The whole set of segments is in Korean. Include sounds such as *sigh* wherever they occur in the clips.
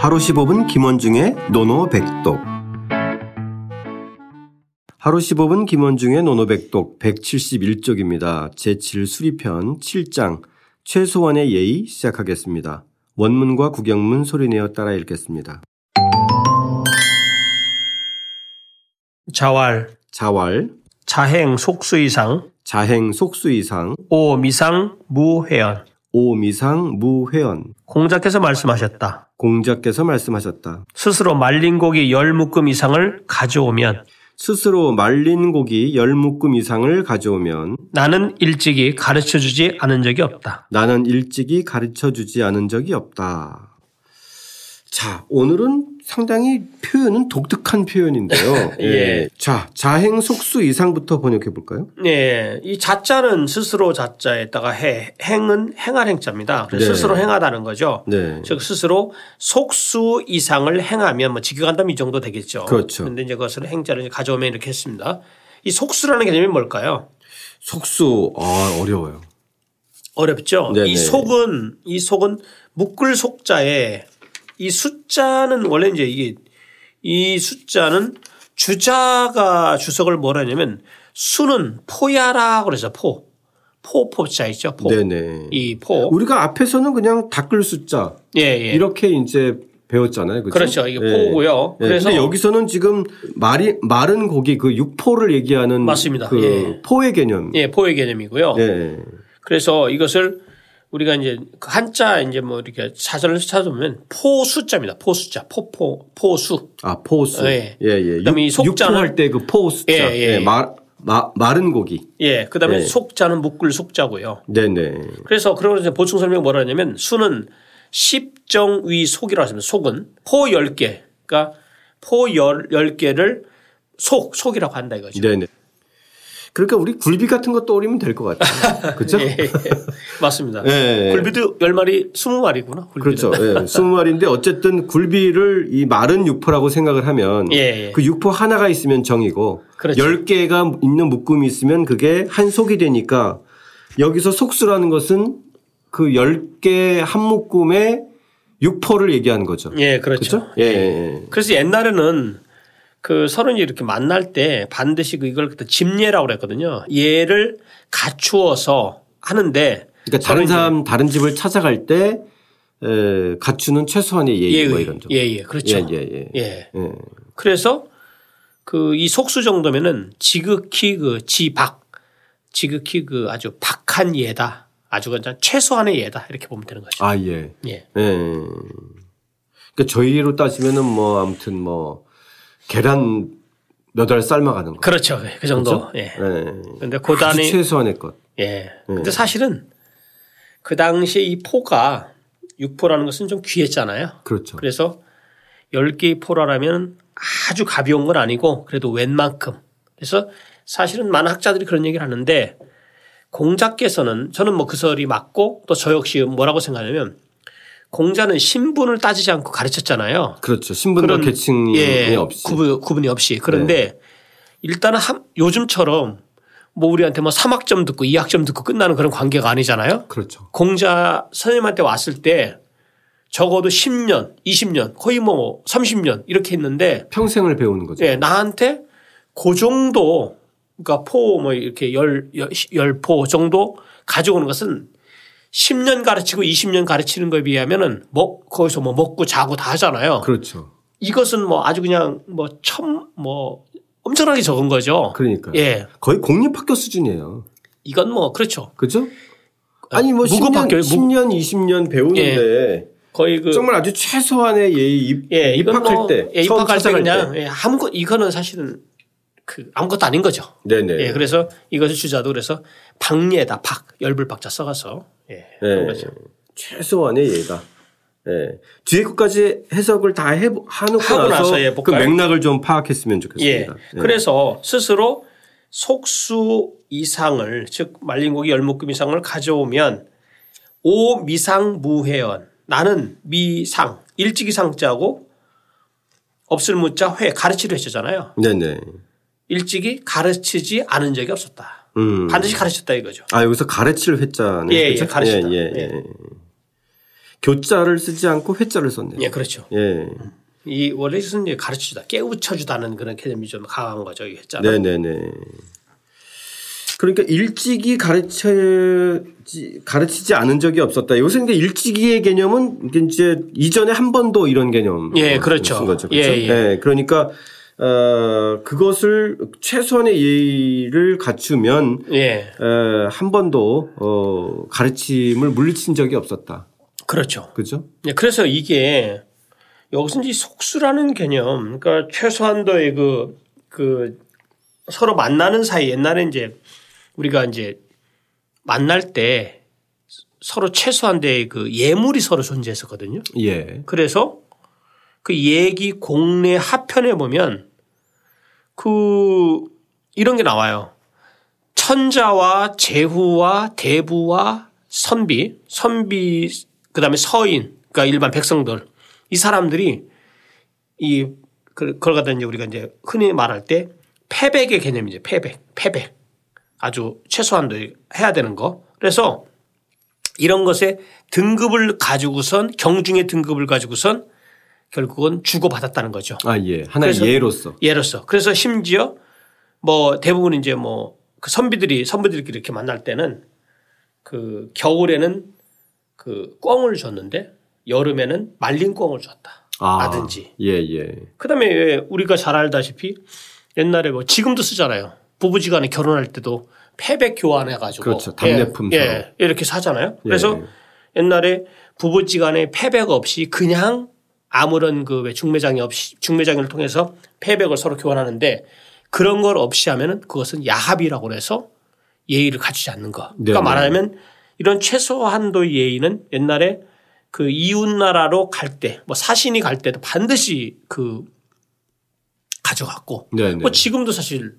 하루 15분 김원중의 노노백독 하루 15분 김원중의 노노백독 171쪽입니다. 제7수리편 7장 최소한의 예의 시작하겠습니다. 원문과 구경문 소리내어 따라 읽겠습니다. 자왈, 자왈, 자행 속수이상, 자행 속수이상, 오미상 무회연. 오미상 무회원 공자께서 말씀하셨다. 공자께서 말씀하셨다. 스스로 말린 고기 열 묶음 이상을 가져오면 스스로 말린 고기 열 묶음 이상을 가져오면 나는 일찍이 가르쳐 주지 않은 적이 없다. 나는 일찍이 가르쳐 주지 않은 적이 없다. 자, 오늘은 상당히 표현은 독특한 표현인데요. *laughs* 예. 자, 자행 속수 이상부터 번역해 볼까요? 네, 이 자자는 스스로 자자에다가 해, 행은 행할 행자입니다. 그래서 네. 스스로 행하다는 거죠. 네. 즉 스스로 속수 이상을 행하면 뭐 직역한다면 이 정도 되겠죠. 그렇죠. 그런데 이제 그것을 행자를 가져오면 이렇게 했습니다. 이 속수라는 개념이 뭘까요? 속수 아, 어려워요. 어렵죠. 네네. 이 속은 이 속은 묶을 속자에 이 숫자는 원래 이제 이게 이 숫자는 주자가 주석을 뭐라 하냐면 수는 포야라 그래서 포. 포 포자 있죠. 포. 네네. 이 포. 우리가 앞에서는 그냥 닦을 수 자 예, 예. 이렇게 이제 배웠잖아요. 그렇죠? 그렇죠. 이게 포고요. 예. 그래서 여기서는 지금 말이 마른 고기 그 육포를 얘기하는 맞습니다. 그 예. 포의 개념. 예, 포의 개념이고요. 예. 그래서 이것을 우리가 이제 그 한자 이제 뭐 이렇게 사전을 찾아보면 포 수 자입니다. 포 수 자. 포포 포수. 아 포수. 예. 예, 예. 그다음에 이 속자는- 육포할 때 그 포 수 자. 예, 예, 예. 마, 마, 마른 고기. 예. 그다음에 예. 속자는 묶을 속자고요. 네 네. 그래서 그런 이제 보충 설명 뭐라 하냐면 수는 십정위속이라고 했습니다. 속은 포 10개. 그러니까 포 10, 10개를 속, 속이라고 한다 이거죠. 네 네. 그러니까 우리 굴비 같은 거 떠올리면 될 것 같아요. *laughs* 그렇죠? 예, 예. 맞습니다. 예. 굴비도 10마리, 20마리구나. 그렇죠. 예. *laughs* 스무 마리인데 어쨌든 굴비를 이 마른 육포라고 생각을 하면 예, 예. 그 육포 하나가 있으면 정이고 그렇죠. 열 개가 있는 묶음이 있으면 그게 한 속이 되니까 여기서 속수라는 것은 그열개한 묶음의 육포를 얘기하는 거죠. 예, 그렇죠. 그렇죠? 예, 예. 그래서 옛날에는 그 서른이 이렇게 만날 때 반드시 그 이걸 그때 집례라고 그랬거든요. 얘를 갖추어서 하는데 그러니까 다른 사람 다른 집을 찾아갈 때 에, 갖추는 최소한의 예의 예의. 뭐 이런 좀. 예, 예, 그렇죠. 예, 예, 예. 예. 예. 그래서 그 이 속수 정도면은 지극히 그 지박, 지극히 그 아주 박한 예다. 아주 그냥 최소한의 예다. 이렇게 보면 되는 거죠. 아, 예. 예. 예. 그러니까 저희로 따지면은 뭐 아무튼 뭐 계란 몇 알 삶아가는 거. 그렇죠. 그 정도. 그렇죠? 예. 예. 근데 그 아주 단위 최소한의 것. 예. 근데 사실은 그 당시에 이 포가 육포라는 것은 좀 귀했잖아요. 그렇죠. 그래서 10개의 포라라면 아주 가벼운 건 아니고 그래도 웬만큼. 그래서 사실은 많은 학자들이 그런 얘기를 하는데 공자께서는 저는 뭐 그 설이 맞고 또 저 역시 뭐라고 생각하냐면 공자는 신분을 따지지 않고 가르쳤잖아요. 그렇죠. 신분과 계층이 예, 없이. 네. 구분, 구분이 없이. 그런데 일단은 한- 요즘처럼 뭐 우리한테 뭐 3학점 듣고 2학점 듣고 끝나는 그런 관계가 아니잖아요. 그렇죠. 공자 선생님한테 왔을 때 적어도 10년, 20년, 거의 뭐 30년 이렇게 했는데 평생을 배우는 거죠. 예, 나한테 그 정도 그러니까 포 뭐 이렇게 열, 열, 열포 정도 가져오는 것은 10년 가르치고 20년 가르치는 거에 비하면은 먹, 거기서 뭐 먹고 자고 다 하잖아요. 그렇죠. 이것은 뭐 아주 그냥 뭐 첨, 뭐 엄청나게 적은 거죠. 그러니까. 예. 거의 공립학교 수준이에요. 이건 뭐 그렇죠. 그죠? 아니 뭐 10년, 무급학교예요. 무- 10년, 20년 배우는데 거의 그 정말 아주 최소한의 예의 입, 예, 입학할 뭐, 때, 예, 입학할 때 그냥 예, 아무것 이거는 사실은 그 아무것도 아닌 거죠. 네네. 예, 그래서 이것을 주자도 그래서 박예다 박 열불 박자 써가서 예, 그런 예, 거죠. 최소한의 예다. 예. 뒤에 것까지 해석을 다 해, 하놓고 하고 나서 예, 그? 맥락을 좀 파악했으면 예, 좋겠습니다. 예. 그래서 스스로 속수 이상을 즉 말린 고기 열묶음 이상을 가져오면 오 미상 무회원 나는 미상 일찍이 상자고 없을 무자 회 가르치려 했잖아요. 네네. 일찍이 가르치지 않은 적이 없었다. 음. 반드시 가르쳤다 이거죠. 아, 여기서 가르칠 회자네. 예, 예, 그죠? 가르치다. 예, 예, 예. 예. 교자를 쓰지 않고 회자를 썼네요. 예, 그렇죠. 예. 이 원래 이제 가르쳐주다, 깨우쳐주다는 그런 개념이 좀 강한 거죠. 이 했잖아요. 네네 네. 그러니까 일찍이 가르쳐 가르치지 않은 적이 없었다. 요새 이제 일찍이의 개념은 이제 이전에 한 번도 이런 개념 예, 그렇죠. 쓴 거죠. 예, 그렇죠? 예. 그러니까 어 그것을 최소한의 예의를 갖추면 예, 에, 한 번도 어 가르침을 물리친 적이 없었다. 그렇죠. 그죠? 예, 그래서 이게 여기서 이제 속수라는 개념, 그러니까 최소한도의 그, 그 서로 만나는 사이 옛날에 이제 우리가 이제 만날 때 서로 최소한도의 그 예물이 서로 존재했었거든요. 예. 그래서 그 얘기 공례 하편에 보면 그 이런 게 나와요. 천자와 제후와 대부와 선비, 선비 그다음에 서인, 그러니까 일반 백성들 이 사람들이 이 그- 그걸 갖다 이제 우리가 이제 흔히 말할 때 패백의 개념이죠. 패백, 패백. 아주 최소한도 해야 되는 거. 그래서 이런 것에 등급을 가지고선 경중의 등급을 가지고선 결국은 주고받았다는 거죠. 아 예. 하나의 예로서. 예로서. 그래서 심지어 뭐 대부분 이제 뭐 그 선비들이 선비들끼리 이렇게 만날 때는 그 겨울에는 그 꿩을 줬는데 여름에는 말린 꿩을 줬다. 아. 라든지. 예 예. 그 다음에 왜 우리가 잘 알다시피 옛날에 뭐 지금도 쓰잖아요. 부부지간에 결혼할 때도 패백 교환해 가지고 그렇죠. 답례품 예. 예, 이렇게 사잖아요. 그래서 예. 옛날에 부부지간에 패백 없이 그냥 아무런 그왜 중매장이 없이 중매장을 통해서 패백을 서로 교환하는데 그런 걸 없이 하면은 그것은 야합이라고 해서 예의를 갖추지 않는 거. 그러니까 네네. 말하자면 이런 최소한도의 예의는 옛날에 그 이웃 나라로 갈 때 뭐 사신이 갈 때도 반드시 그 가져갔고 네네. 뭐 지금도 사실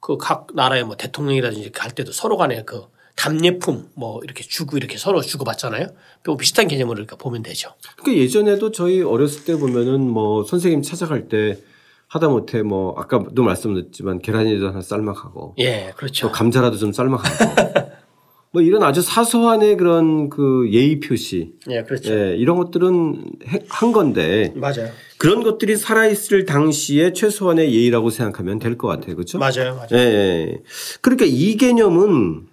그 각 나라의 뭐 대통령이라든지 갈 때도 서로 간에 그 답례품 뭐 이렇게 주고 이렇게 서로 주고 받잖아요. 뭐 비슷한 개념으로 이렇게 보면 되죠. 그러니까 예전에도 저희 어렸을 때 보면은 뭐 선생님 찾아갈 때 하다못해 뭐 아까도 말씀드렸지만 계란이라도 하나 삶아가고 예, 그렇죠. 또 감자라도 좀 삶아가고 *laughs* 뭐 이런 아주 사소한의 그런 그 예의 표시 예, 그렇죠. 예, 이런 것들은 해- 한 건데 맞아요. 그런 것들이 살아있을 당시에 최소한의 예의라고 생각하면 될 것 같아요. 그렇죠? 맞아요. 맞아요. 예, 예. 그러니까 이 개념은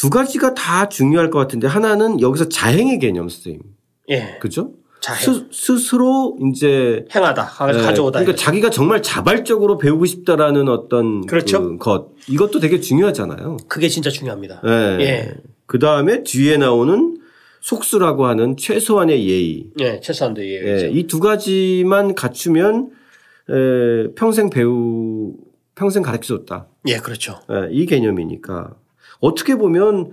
두 가지가 다 중요할 것 같은데 하나는 여기서 자행의 개념 선생님. 예. 그죠? 자행. 스, 스로 이제 행하다. 예, 가져오다. 그러니까. 자기가 정말 자발적으로 배우고 싶다라는 어떤 그렇죠. 그 것 이것도 되게 중요하잖아요. 그게 진짜 중요합니다. 예. 예. 그 다음에 뒤에 나오는 속수라고 하는 최소한의 예의. 예, 최소한도 예. 예, 이두 가지만 갖추면 에, 평생 배우 평생 가르쳐줬다. 예, 그렇죠. 예, 이 개념이니까 어떻게 보면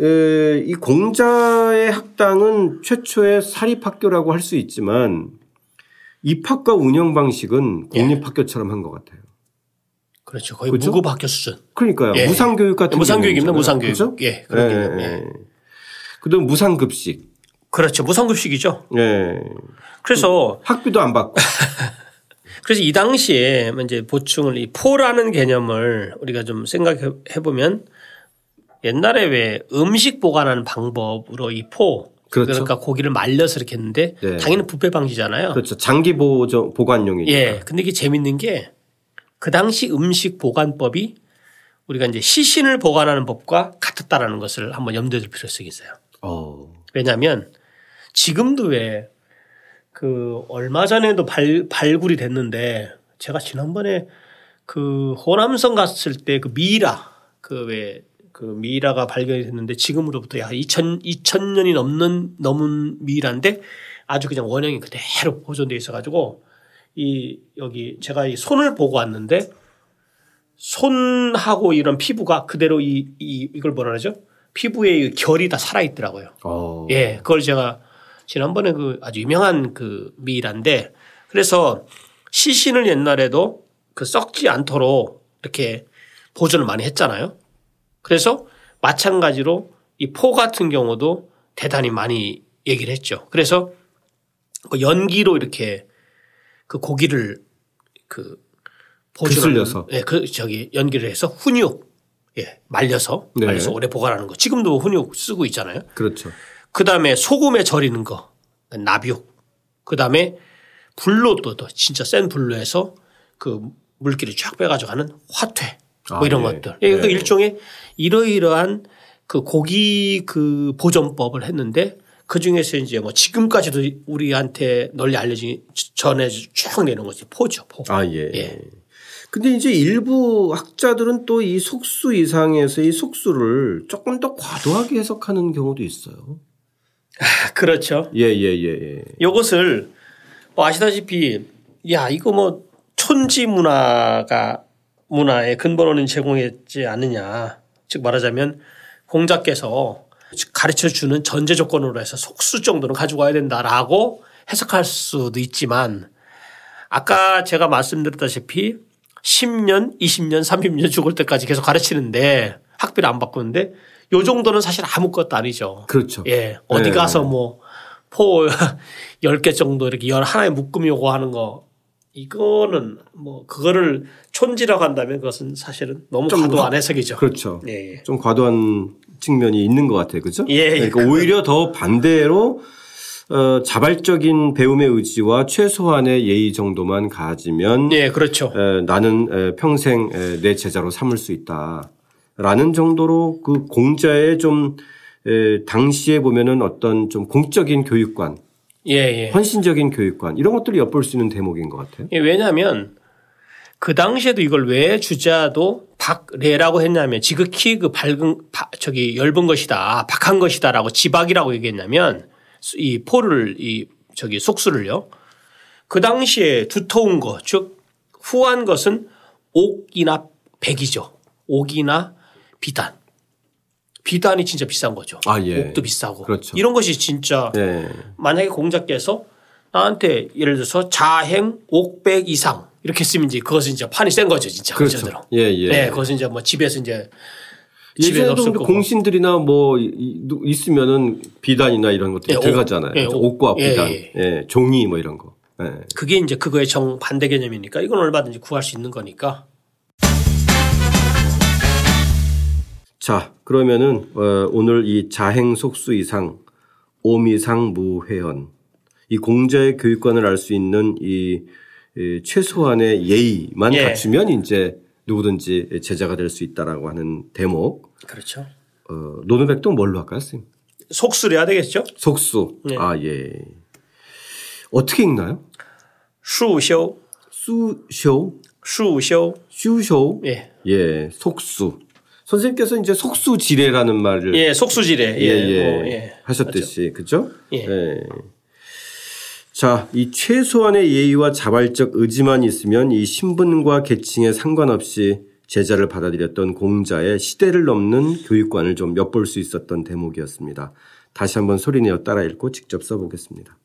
에, 이 공자의 학당은 최초의 사립학교라고 할 수 있지만 입학과 운영 방식은 예. 공립학교처럼 한 것 같아요. 그렇죠. 거의 그죠? 무급학교 수준. 그러니까요. 예. 무상교육 같은 무상교육입니다. 무상교육. 그죠? 예, 개념. 예, 예. 예. 그다음 무상급식. 그렇죠. 무상급식이죠. 예. 그래서 학비도 안 받고. *laughs* 그래서 이 당시에 이제 보충을 이 포라는 개념을 우리가 좀 생각해 보면 옛날에 왜 음식 보관하는 방법으로 이 포. 그렇죠. 러니까 고기를 말려서 이렇게 했는데 네. 당연히 부패 방지잖아요. 그렇죠. 장기 보조, 보관용이니까. 예. 근데 이게 재밌는 게 그 당시 음식 보관법이 우리가 이제 시신을 보관하는 법과 같았다라는 것을 한번 염두에 둘 필요성이 있어요. 어. 왜냐하면 지금도 왜 그 얼마 전에도 발, 발굴이 됐는데 제가 지난번에 그 호남선 갔을 때 그 미이라 그 왜 그 미이라가 발견이 됐는데 지금으로부터 약 2000, 2000년이 넘는 넘은 미이라인데 아주 그냥 원형이 그대로 보존돼 있어 가지고 이 여기 제가 이 손을 보고 왔는데 손하고 이런 피부가 그대로 이, 이 이걸 뭐라 그러죠? 피부의 이 결이 다 살아 있더라고요. 어. 예, 그걸 제가 지난번에 그 아주 유명한 그 미이라인데 그래서 시신을 옛날에도 그 썩지 않도록 이렇게 보존을 많이 했잖아요. 그래서 마찬가지로 이 포 같은 경우도 대단히 많이 얘기를 했죠. 그래서 그 연기로 이렇게 그 고기를 그 보존하는- 그슬려서. 예, 그 저기 연기를 해서 훈육 예, 말려서 네. 말려서 오래 보관하는 거. 지금도 훈육 쓰고 있잖아요. 그렇죠. 그 다음에 소금에 절이는 거, 나비옥. 그 다음에 불로 또, 또 진짜 센 불로 해서 그 물기를 쫙 빼가지고 하는 화퇴. 뭐 아, 이런 예. 것들. 예, 그 예. 일종의 이러이러한 그 고기 그 보존법을 했는데 그 중에서 이제 뭐 지금까지도 우리한테 널리 알려진 전에 쭉 내는 것이 포죠, 포. 아, 예. 예. 근데 이제 일부 학자들은 또 이 속수 이상에서 이 속수를 조금 더 과도하게 해석하는 경우도 있어요. 그렇죠. 예, 예, 예, 예. 요것을 뭐 아시다시피 야 이거 뭐 촌지 문화가 문화의 근본원인 제공했지 않느냐 즉 말하자면 공자께서 가르쳐 주는 전제 조건으로 해서 속수 정도는 가지고 와야 된다라고 해석할 수도 있지만 아까 제가 말씀드렸다시피 10년, 20년, 30년 죽을 때까지 계속 가르치는데 학비를 안 바꾸는데 요 정도는 사실 아무것도 아니죠. 그렇죠. 예. 어디 네. 가서 뭐, 포 *laughs* 10개 정도 이렇게 열 하나의 묶음 요구하는 거, 이거는 뭐, 그거를 촌지라고 한다면 그것은 사실은 너무 좀 과도한 화- 해석이죠. 그렇죠. 예. 예. 좀 과도한 측면이 있는 것 같아요. 그죠? 예, 예. 그러니까 오히려 더 반대로 어, 자발적인 배움의 의지와 최소한의 예의 정도만 가지면 예, 그렇죠. 에, 나는 에, 평생 에, 내 제자로 삼을 수 있다라는 정도로 그 공자의 좀 에, 당시에 보면은 어떤 좀 공적인 교육관, 예, 예. 헌신적인 교육관 이런 것들을 엿볼 수 있는 대목인 것 같아요. 예, 왜냐하면 그 당시에도 이걸 왜 주자도 박래라고 했냐면 지극히 그 밝은 바- 저기 엷은 것이다 박한 것이다라고 지박이라고 얘기했냐면 이 포를 이 저기 속수를요 그 당시에 두터운 거즉 후한 것은 옥이나 백이죠 옥이나 비단 비단이 진짜 비싼 거죠 아, 예. 옥도 비싸고 그렇죠. 이런 것이 진짜 네. 만약에 공자께서 나한테 예를 들어서 자행 옥백 이상 이렇게 쓰면 이제 그것은 이제 판이 센 거죠 진짜 그렇죠. 그대로. 예, 예. 네, 그것은 이제 뭐 집에서 이제 집에 예전에도 없을 거고. 공신들이나 뭐 있으면은 비단이나 이런 것들이 예, 옥. 들어가잖아요. 예. 옥과 예, 비단, 예. 예, 종이 뭐 이런 거. 예. 그게 이제 그거의 정 반대 개념이니까 이건 얼마든지 구할 수 있는 거니까. 자, 그러면은 어, 오늘 이 자행 속수 이상 오미상 무회원 이 공자의 교육관을 알 수 있는 이, 이 최소한의 예의만 예. 갖추면 이제 누구든지 제자가 될 수 있다라고 하는 대목. 그렇죠. 어, 노노백도 뭘로 할까요, 선생님? 속수려야 되겠죠. 속수. 네. 아, 예. 어떻게 읽나요? 수쇼, 수쇼, 수쇼. 슈쇼. 예, 예, 속수. 선생님께서 이제 속수지례라는 말을 예, 속수지래. 예, 예, 예. 뭐, 예. 하셨듯이 그죠? 예. 자, 이 최소한의 예의와 자발적 의지만 있으면 이 신분과 계층에 상관없이 제자를 받아들였던 공자의 시대를 넘는 교육관을 좀 엿볼 수 있었던 대목이었습니다. 다시 한번 소리내어 따라 읽고 직접 써보겠습니다.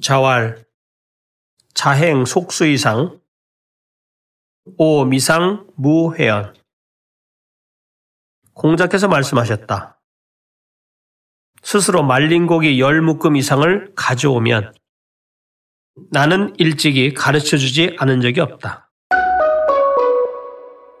자왈, 자행 속수 이상, 오 미상 무회연. 공자께서 말씀하셨다. 스스로 말린 고기 열 묶음 이상을 가져오면 나는 일찍이 가르쳐 주지 않은 적이 없다.